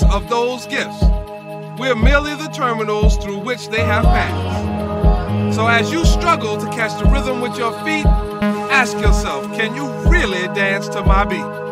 of those gifts. We're merely the terminals through which they have passed. So as you struggle to catch the rhythm with your feet, ask yourself, can you really dance to my beat?